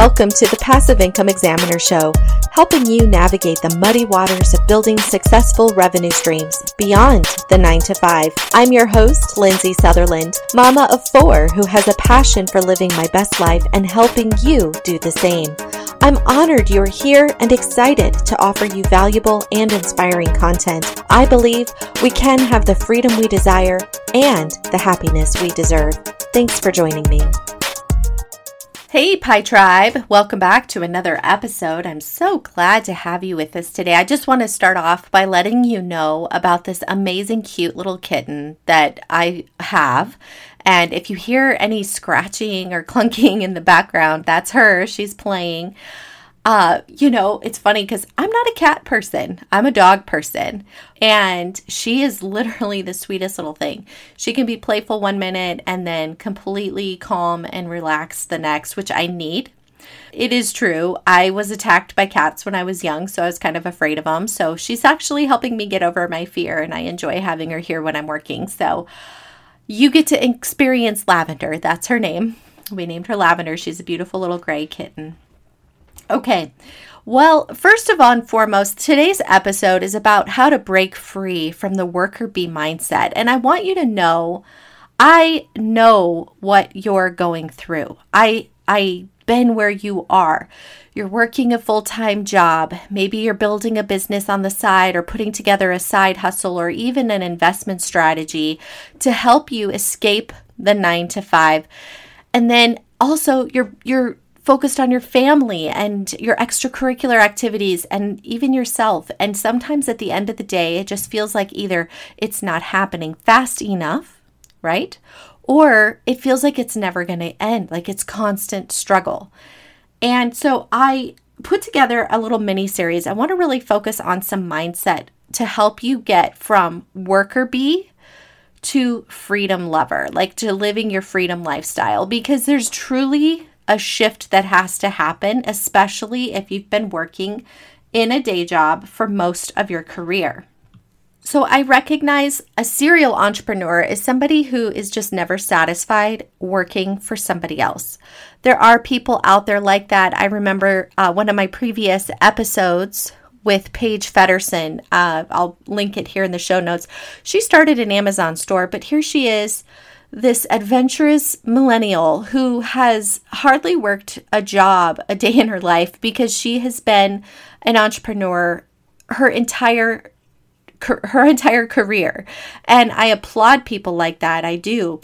Welcome to the Passive Income Examiner Show, helping you navigate the muddy waters of building successful revenue streams beyond the 9 to 5. I'm your host, Lindsay Sutherland, mama of four who has a passion for living my best life and helping you do the same. I'm honored you're here and excited to offer you valuable and inspiring content. I believe we can have the freedom we desire and the happiness we deserve. Thanks for joining me. Hey, Pie Tribe. Welcome back to another episode. I'm so glad to have you with us today. I just want to start off by letting you know about this amazing, cute little kitten that I have. And if you hear any scratching or clunking in the background, that's her. She's playing uh, you know, it's funny because I'm not a cat person. I'm a dog person. And she is literally the sweetest little thing. She can be playful one minute and then completely calm and relaxed the next, which I need. It is true. I was attacked by cats when I was young, so I was kind of afraid of them. So she's actually helping me get over my fear, and I enjoy having her here when I'm working. So you get to experience Lavender. That's her name. We named her Lavender. She's a beautiful little gray kitten. Okay. Well, first of all and foremost, today's episode is about how to break free from the worker bee mindset. And I want you to know I know what you're going through. I I been where you are. You're working a full-time job. Maybe you're building a business on the side or putting together a side hustle or even an investment strategy to help you escape the 9 to 5. And then also you're you're focused on your family and your extracurricular activities and even yourself. And sometimes at the end of the day, it just feels like either it's not happening fast enough, right? Or it feels like it's never going to end, like it's constant struggle. And so I put together a little mini series. I want to really focus on some mindset to help you get from worker bee to freedom lover, like to living your freedom lifestyle, because there's truly a shift that has to happen, especially if you've been working in a day job for most of your career. So, I recognize a serial entrepreneur is somebody who is just never satisfied working for somebody else. There are people out there like that. I remember uh, one of my previous episodes with Paige Fedderson. Uh, I'll link it here in the show notes. She started an Amazon store, but here she is this adventurous millennial who has hardly worked a job a day in her life because she has been an entrepreneur her entire her entire career. And I applaud people like that. I do.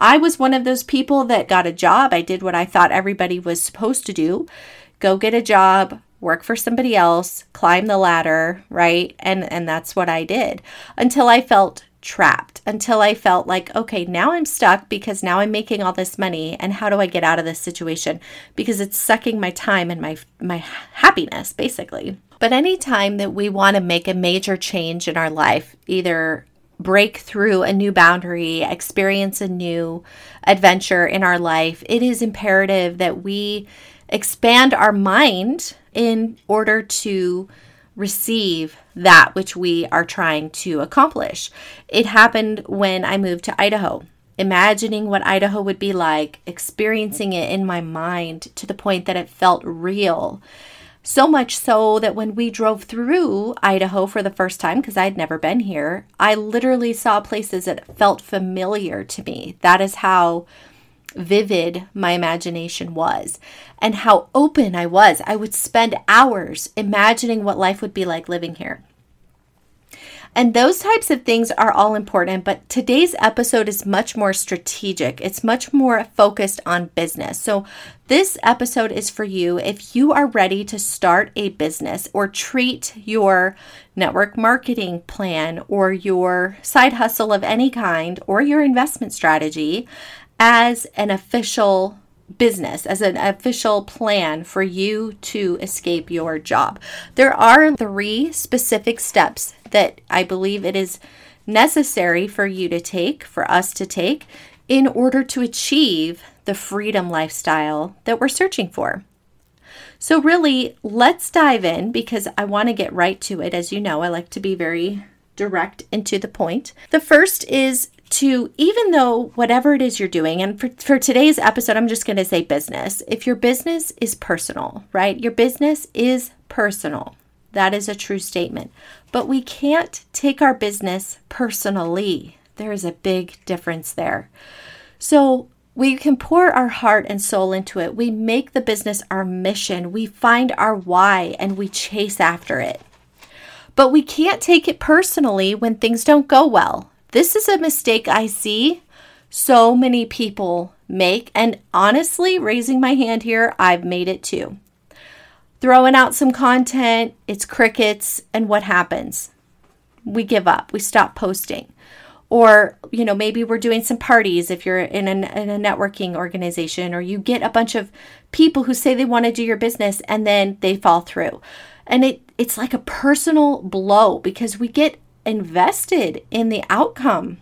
I was one of those people that got a job. I did what I thought everybody was supposed to do. Go get a job, work for somebody else, climb the ladder, right? And and that's what I did until I felt trapped until I felt like, okay, now I'm stuck because now I'm making all this money and how do I get out of this situation? Because it's sucking my time and my my happiness basically. But anytime that we want to make a major change in our life, either break through a new boundary, experience a new adventure in our life, it is imperative that we expand our mind in order to receive that which we are trying to accomplish. It happened when I moved to Idaho. Imagining what Idaho would be like, experiencing it in my mind to the point that it felt real. So much so that when we drove through Idaho for the first time, because I'd never been here, I literally saw places that felt familiar to me. That is how vivid my imagination was and how open I was. I would spend hours imagining what life would be like living here. And those types of things are all important, but today's episode is much more strategic. It's much more focused on business. So, this episode is for you if you are ready to start a business or treat your network marketing plan or your side hustle of any kind or your investment strategy as an official business, as an official plan for you to escape your job. There are three specific steps that I believe it is necessary for you to take, for us to take, in order to achieve the freedom lifestyle that we're searching for. So, really, let's dive in because I want to get right to it. As you know, I like to be very direct and to the point. The first is to even though whatever it is you're doing, and for, for today's episode, I'm just going to say business. If your business is personal, right? Your business is personal. That is a true statement. But we can't take our business personally. There is a big difference there. So we can pour our heart and soul into it. We make the business our mission. We find our why and we chase after it. But we can't take it personally when things don't go well. This is a mistake I see so many people make. And honestly, raising my hand here, I've made it too. Throwing out some content, it's crickets, and what happens? We give up, we stop posting or you know maybe we're doing some parties if you're in a, in a networking organization or you get a bunch of people who say they want to do your business and then they fall through and it it's like a personal blow because we get invested in the outcome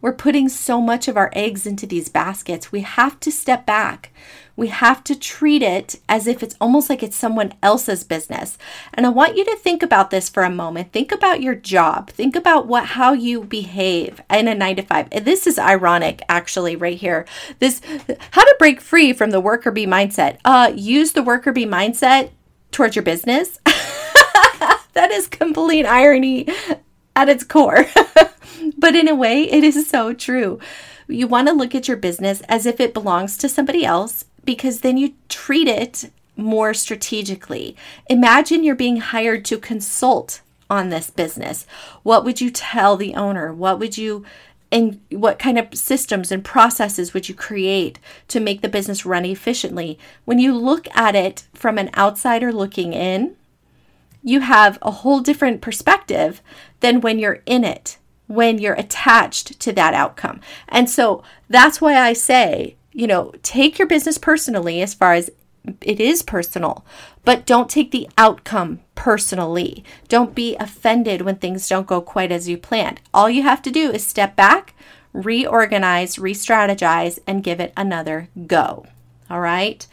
we're putting so much of our eggs into these baskets. We have to step back. We have to treat it as if it's almost like it's someone else's business. And I want you to think about this for a moment. Think about your job. Think about what how you behave in a 9 to 5. And this is ironic actually right here. This how to break free from the worker bee mindset. Uh use the worker bee mindset towards your business. that is complete irony at its core. but in a way, it is so true. You want to look at your business as if it belongs to somebody else because then you treat it more strategically. Imagine you're being hired to consult on this business. What would you tell the owner? What would you and what kind of systems and processes would you create to make the business run efficiently? When you look at it from an outsider looking in, you have a whole different perspective than when you're in it when you're attached to that outcome. And so that's why I say, you know, take your business personally as far as it is personal, but don't take the outcome personally. Don't be offended when things don't go quite as you planned. All you have to do is step back, reorganize, re strategize, and give it another go. All right.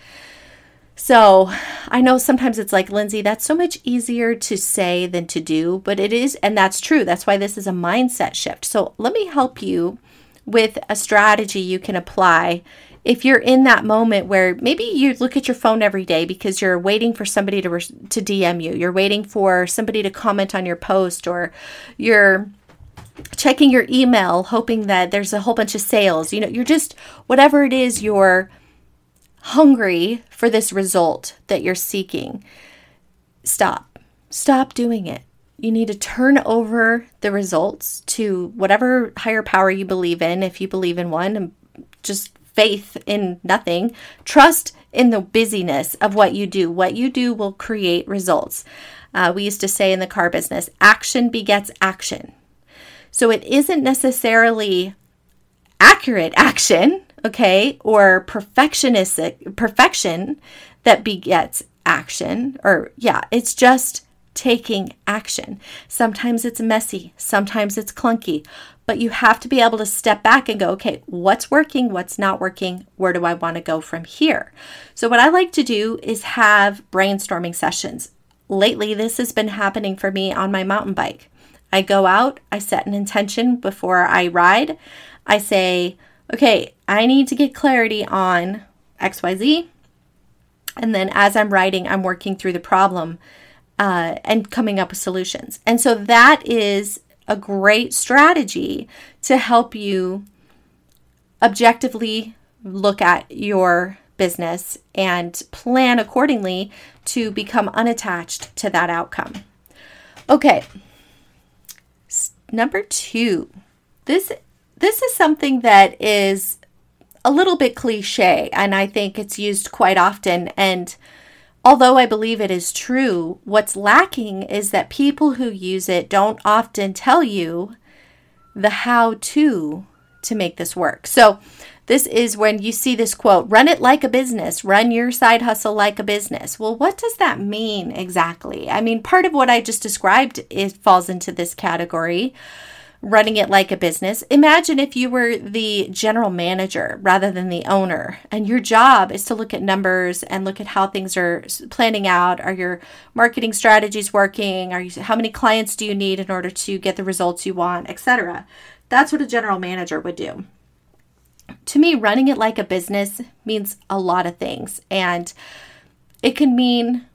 So I know sometimes it's like, Lindsay, that's so much easier to say than to do, but it is, and that's true. That's why this is a mindset shift. So let me help you with a strategy you can apply if you're in that moment where maybe you look at your phone every day because you're waiting for somebody to to DM you, you're waiting for somebody to comment on your post, or you're checking your email hoping that there's a whole bunch of sales. You know, you're just whatever it is you're hungry for this result that you're seeking, stop. Stop doing it. You need to turn over the results to whatever higher power you believe in. If you believe in one, and just faith in nothing. Trust in the busyness of what you do. What you do will create results. Uh, we used to say in the car business, action begets action. So it isn't necessarily accurate action okay, or perfectionistic perfection that begets action or yeah, it's just taking action. Sometimes it's messy, sometimes it's clunky, but you have to be able to step back and go, okay, what's working, what's not working, where do I want to go from here? So, what I like to do is have brainstorming sessions. Lately, this has been happening for me on my mountain bike. I go out, I set an intention before I ride. I say, okay, I need to get clarity on XYZ. And then as I'm writing, I'm working through the problem uh, and coming up with solutions. And so that is a great strategy to help you objectively look at your business and plan accordingly to become unattached to that outcome. Okay. Number 2. This this is something that is a little bit cliche, and I think it's used quite often. And although I believe it is true, what's lacking is that people who use it don't often tell you the how to to make this work. So, this is when you see this quote run it like a business, run your side hustle like a business. Well, what does that mean exactly? I mean, part of what I just described it falls into this category running it like a business. Imagine if you were the general manager rather than the owner, and your job is to look at numbers and look at how things are planning out. Are your marketing strategies working? Are you how many clients do you need in order to get the results you want, etc. That's what a general manager would do. To me, running it like a business means a lot of things. And it can mean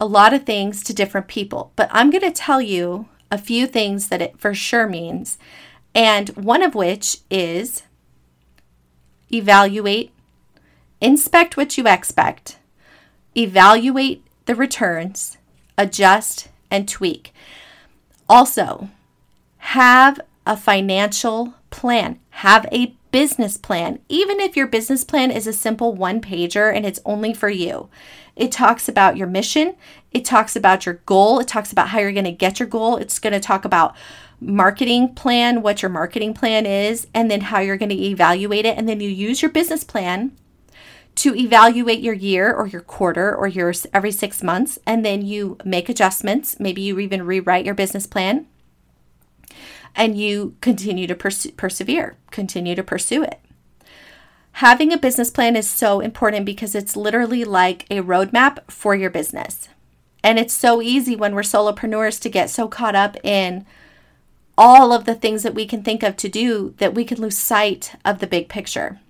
a lot of things to different people. But I'm going to tell you a few things that it for sure means. And one of which is evaluate, inspect what you expect, evaluate the returns, adjust, and tweak. Also, have a financial plan, have a business plan, even if your business plan is a simple one pager and it's only for you. It talks about your mission, it talks about your goal, it talks about how you're going to get your goal, it's going to talk about marketing plan, what your marketing plan is, and then how you're going to evaluate it. And then you use your business plan to evaluate your year or your quarter or your every six months. And then you make adjustments. Maybe you even rewrite your business plan and you continue to pers- persevere, continue to pursue it. Having a business plan is so important because it's literally like a roadmap for your business. And it's so easy when we're solopreneurs to get so caught up in all of the things that we can think of to do that we can lose sight of the big picture.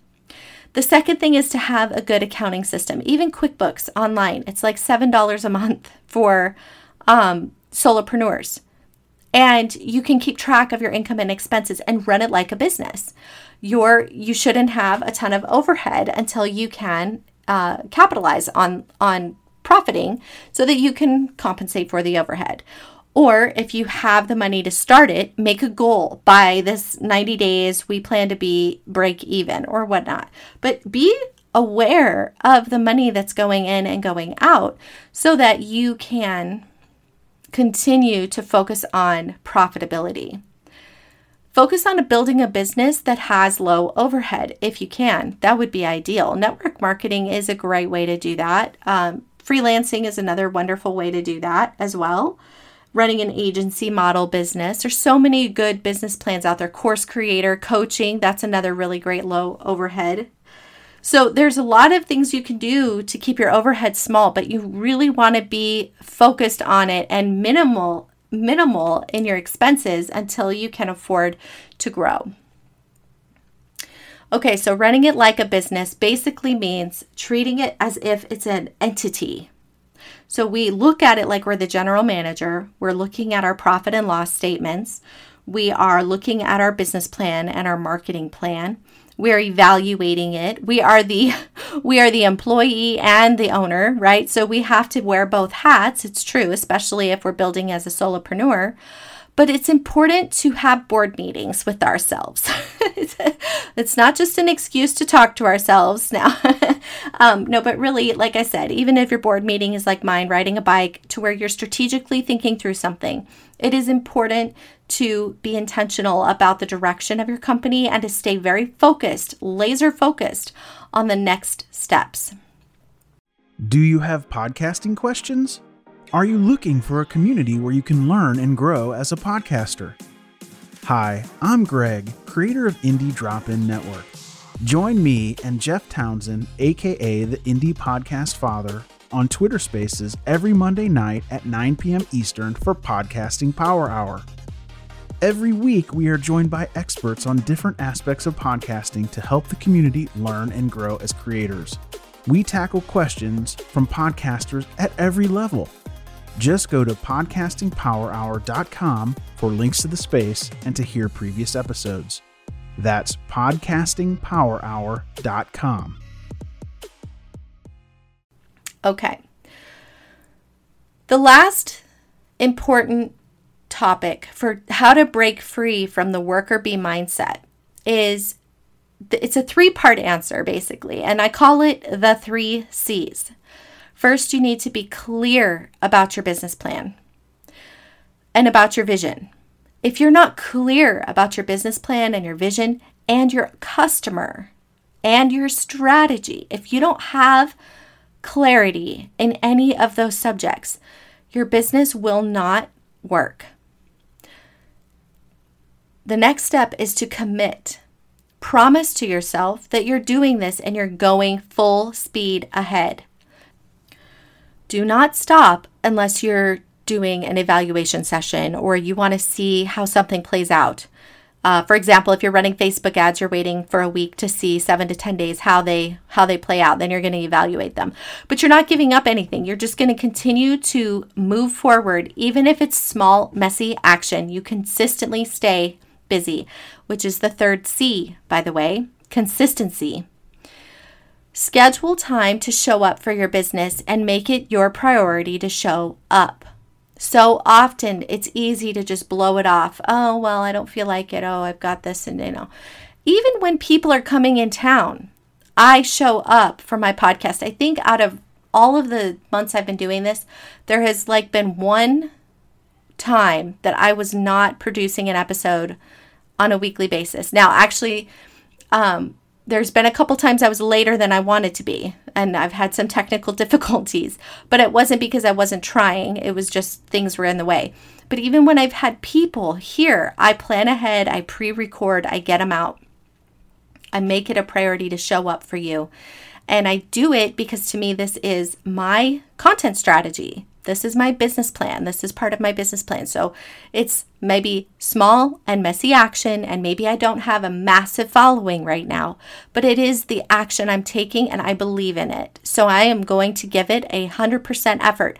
The second thing is to have a good accounting system, even QuickBooks online. It's like $7 a month for um, solopreneurs. And you can keep track of your income and expenses and run it like a business. Your you shouldn't have a ton of overhead until you can uh, capitalize on on profiting so that you can compensate for the overhead. Or if you have the money to start it make a goal. By this 90 days we plan to be break even or whatnot. But be aware of the money that's going in and going out so that you can continue to focus on profitability Focus on building a business that has low overhead if you can. That would be ideal. Network marketing is a great way to do that. Um, freelancing is another wonderful way to do that as well. Running an agency model business. There's so many good business plans out there. Course creator, coaching, that's another really great low overhead. So there's a lot of things you can do to keep your overhead small, but you really want to be focused on it and minimal minimal in your expenses until you can afford to grow. Okay, so running it like a business basically means treating it as if it's an entity. So we look at it like we're the general manager, we're looking at our profit and loss statements, we are looking at our business plan and our marketing plan, we're evaluating it. We are the we are the employee and the owner right? So we have to wear both hats. It's true especially if we're building as a solopreneur. But it's important to have board meetings with ourselves. it's not just an excuse to talk to ourselves now. um, no, but really, like I said, even if your board meeting is like mine, riding a bike, to where you're strategically thinking through something, it is important to be intentional about the direction of your company and to stay very focused, laser focused on the next steps. Do you have podcasting questions? Are you looking for a community where you can learn and grow as a podcaster? Hi, I'm Greg, creator of Indie Drop In Network. Join me and Jeff Townsend, aka the Indie Podcast Father, on Twitter Spaces every Monday night at 9 p.m. Eastern for Podcasting Power Hour. Every week, we are joined by experts on different aspects of podcasting to help the community learn and grow as creators. We tackle questions from podcasters at every level just go to podcastingpowerhour.com for links to the space and to hear previous episodes. That's podcastingpowerhour.com. Okay. The last important topic for how to break free from the worker bee mindset is it's a three part answer basically, and I call it the three C's. First, you need to be clear about your business plan and about your vision. If you're not clear about your business plan and your vision and your customer and your strategy, if you don't have clarity in any of those subjects, your business will not work. The next step is to commit. Promise to yourself that you're doing this and you're going full speed ahead. Do not stop unless you're doing an evaluation session or you want to see how something plays out. Uh, for example, if you're running Facebook ads, you're waiting for a week to see seven to ten days how they how they play out. Then you're going to evaluate them. But you're not giving up anything. You're just going to continue to move forward, even if it's small, messy action. You consistently stay busy, which is the third C, by the way, consistency. Schedule time to show up for your business and make it your priority to show up. So often it's easy to just blow it off. Oh, well, I don't feel like it. Oh, I've got this. And, you know, even when people are coming in town, I show up for my podcast. I think out of all of the months I've been doing this, there has like been one time that I was not producing an episode on a weekly basis. Now, actually, um, there's been a couple times I was later than I wanted to be, and I've had some technical difficulties, but it wasn't because I wasn't trying, it was just things were in the way. But even when I've had people here, I plan ahead, I pre record, I get them out. I make it a priority to show up for you. And I do it because to me, this is my content strategy. This is my business plan. This is part of my business plan. So it's maybe small and messy action, and maybe I don't have a massive following right now, but it is the action I'm taking and I believe in it. So I am going to give it a 100% effort.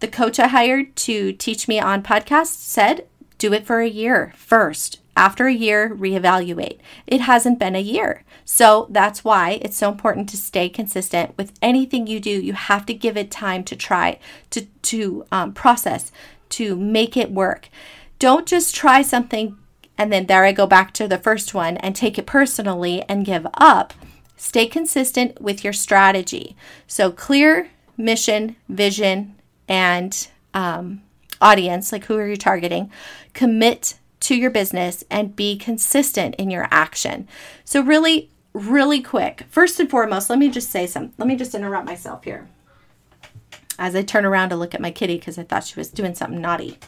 The coach I hired to teach me on podcasts said, do it for a year first. After a year, reevaluate. It hasn't been a year. So that's why it's so important to stay consistent with anything you do. You have to give it time to try, to, to um, process, to make it work. Don't just try something and then there I go back to the first one and take it personally and give up. Stay consistent with your strategy. So, clear mission, vision, and um, audience like who are you targeting? Commit to your business and be consistent in your action. So, really, really quick, first and foremost, let me just say something. Let me just interrupt myself here as I turn around to look at my kitty because I thought she was doing something naughty.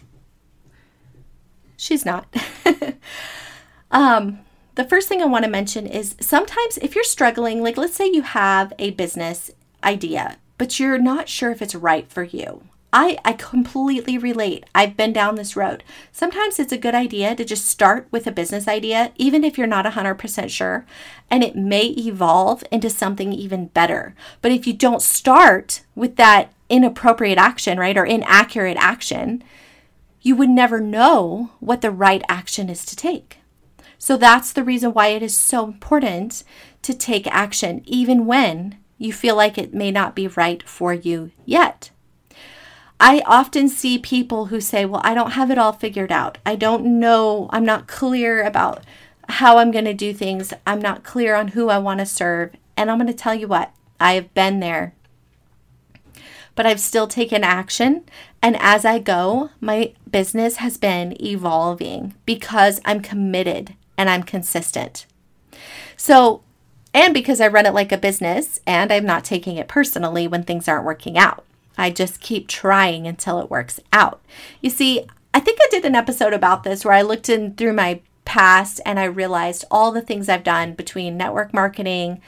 She's not. um, the first thing I want to mention is sometimes if you're struggling, like let's say you have a business idea, but you're not sure if it's right for you. I, I completely relate. I've been down this road. Sometimes it's a good idea to just start with a business idea, even if you're not 100% sure, and it may evolve into something even better. But if you don't start with that inappropriate action, right, or inaccurate action, you would never know what the right action is to take. So that's the reason why it is so important to take action, even when you feel like it may not be right for you yet. I often see people who say, Well, I don't have it all figured out. I don't know. I'm not clear about how I'm going to do things. I'm not clear on who I want to serve. And I'm going to tell you what, I have been there. But I've still taken action. And as I go, my business has been evolving because I'm committed and I'm consistent. So, and because I run it like a business and I'm not taking it personally when things aren't working out. I just keep trying until it works out. You see, I think I did an episode about this where I looked in through my past and I realized all the things I've done between network marketing,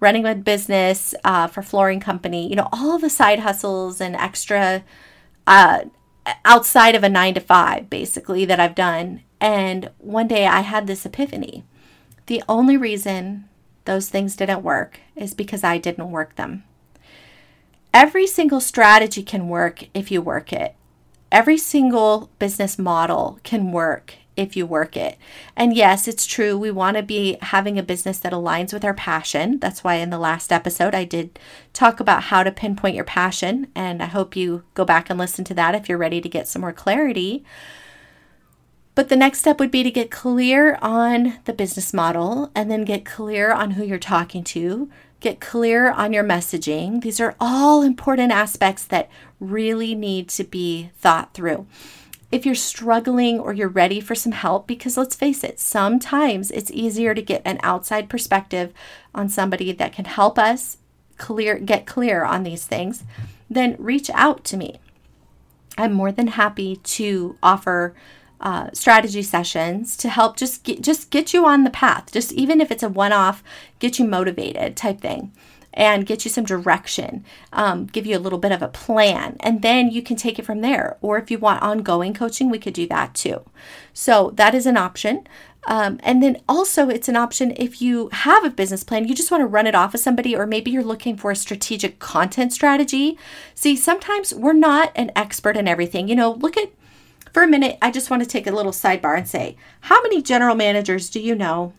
running a business uh, for flooring company, you know, all the side hustles and extra uh, outside of a nine to five, basically, that I've done. And one day I had this epiphany. The only reason those things didn't work is because I didn't work them. Every single strategy can work if you work it. Every single business model can work if you work it. And yes, it's true. We want to be having a business that aligns with our passion. That's why in the last episode, I did talk about how to pinpoint your passion. And I hope you go back and listen to that if you're ready to get some more clarity. But the next step would be to get clear on the business model and then get clear on who you're talking to, Get clear on your messaging. These are all important aspects that really need to be thought through. If you're struggling or you're ready for some help, because let's face it, sometimes it's easier to get an outside perspective on somebody that can help us clear get clear on these things, then reach out to me. I'm more than happy to offer uh, strategy sessions to help just get, just get you on the path. Just even if it's a one-off, get you motivated type thing. and get you some direction, um, give you a little bit of a plan, and then you can take it from there. Or if you want ongoing coaching, we could do that too. So that is an option. Um, and then also, it's an option if you have a business plan, you just want to run it off of somebody, or maybe you're looking for a strategic content strategy. See, sometimes we're not an expert in everything. You know, look at for a minute, I just want to take a little sidebar and say, how many general managers do you know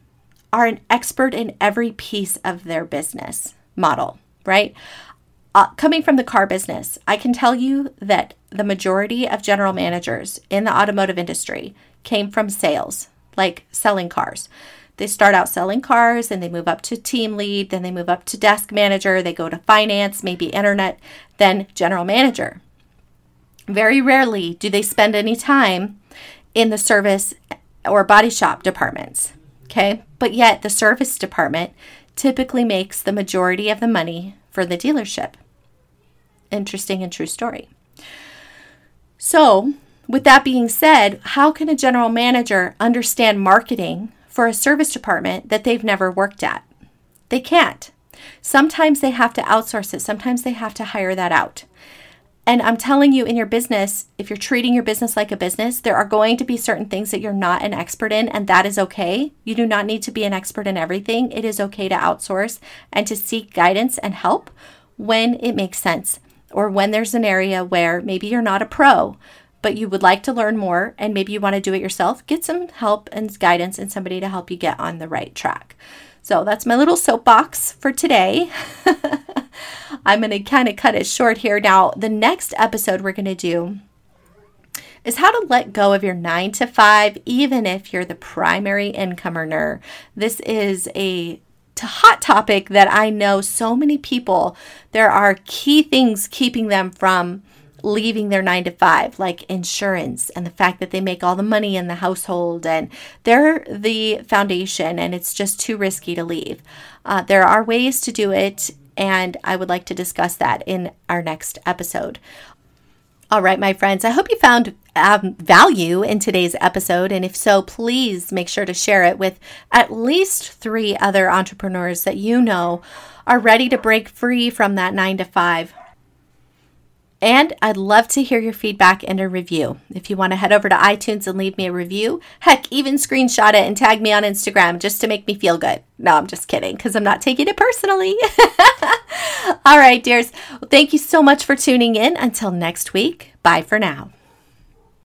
are an expert in every piece of their business model, right? Uh, coming from the car business, I can tell you that the majority of general managers in the automotive industry came from sales, like selling cars. They start out selling cars and they move up to team lead, then they move up to desk manager, they go to finance, maybe internet, then general manager. Very rarely do they spend any time in the service or body shop departments. Okay. But yet, the service department typically makes the majority of the money for the dealership. Interesting and true story. So, with that being said, how can a general manager understand marketing for a service department that they've never worked at? They can't. Sometimes they have to outsource it, sometimes they have to hire that out. And I'm telling you, in your business, if you're treating your business like a business, there are going to be certain things that you're not an expert in, and that is okay. You do not need to be an expert in everything. It is okay to outsource and to seek guidance and help when it makes sense, or when there's an area where maybe you're not a pro, but you would like to learn more and maybe you want to do it yourself. Get some help and guidance and somebody to help you get on the right track. So that's my little soapbox for today. I'm going to kind of cut it short here. Now, the next episode we're going to do is how to let go of your nine to five, even if you're the primary income earner. This is a hot topic that I know so many people, there are key things keeping them from leaving their nine to five, like insurance and the fact that they make all the money in the household and they're the foundation and it's just too risky to leave. Uh, there are ways to do it and I would like to discuss that in our next episode. All right, my friends, I hope you found um, value in today's episode. And if so, please make sure to share it with at least three other entrepreneurs that you know are ready to break free from that nine to five and I'd love to hear your feedback and a review. If you want to head over to iTunes and leave me a review, heck, even screenshot it and tag me on Instagram just to make me feel good. No, I'm just kidding because I'm not taking it personally. All right, dears. Well, thank you so much for tuning in. Until next week, bye for now.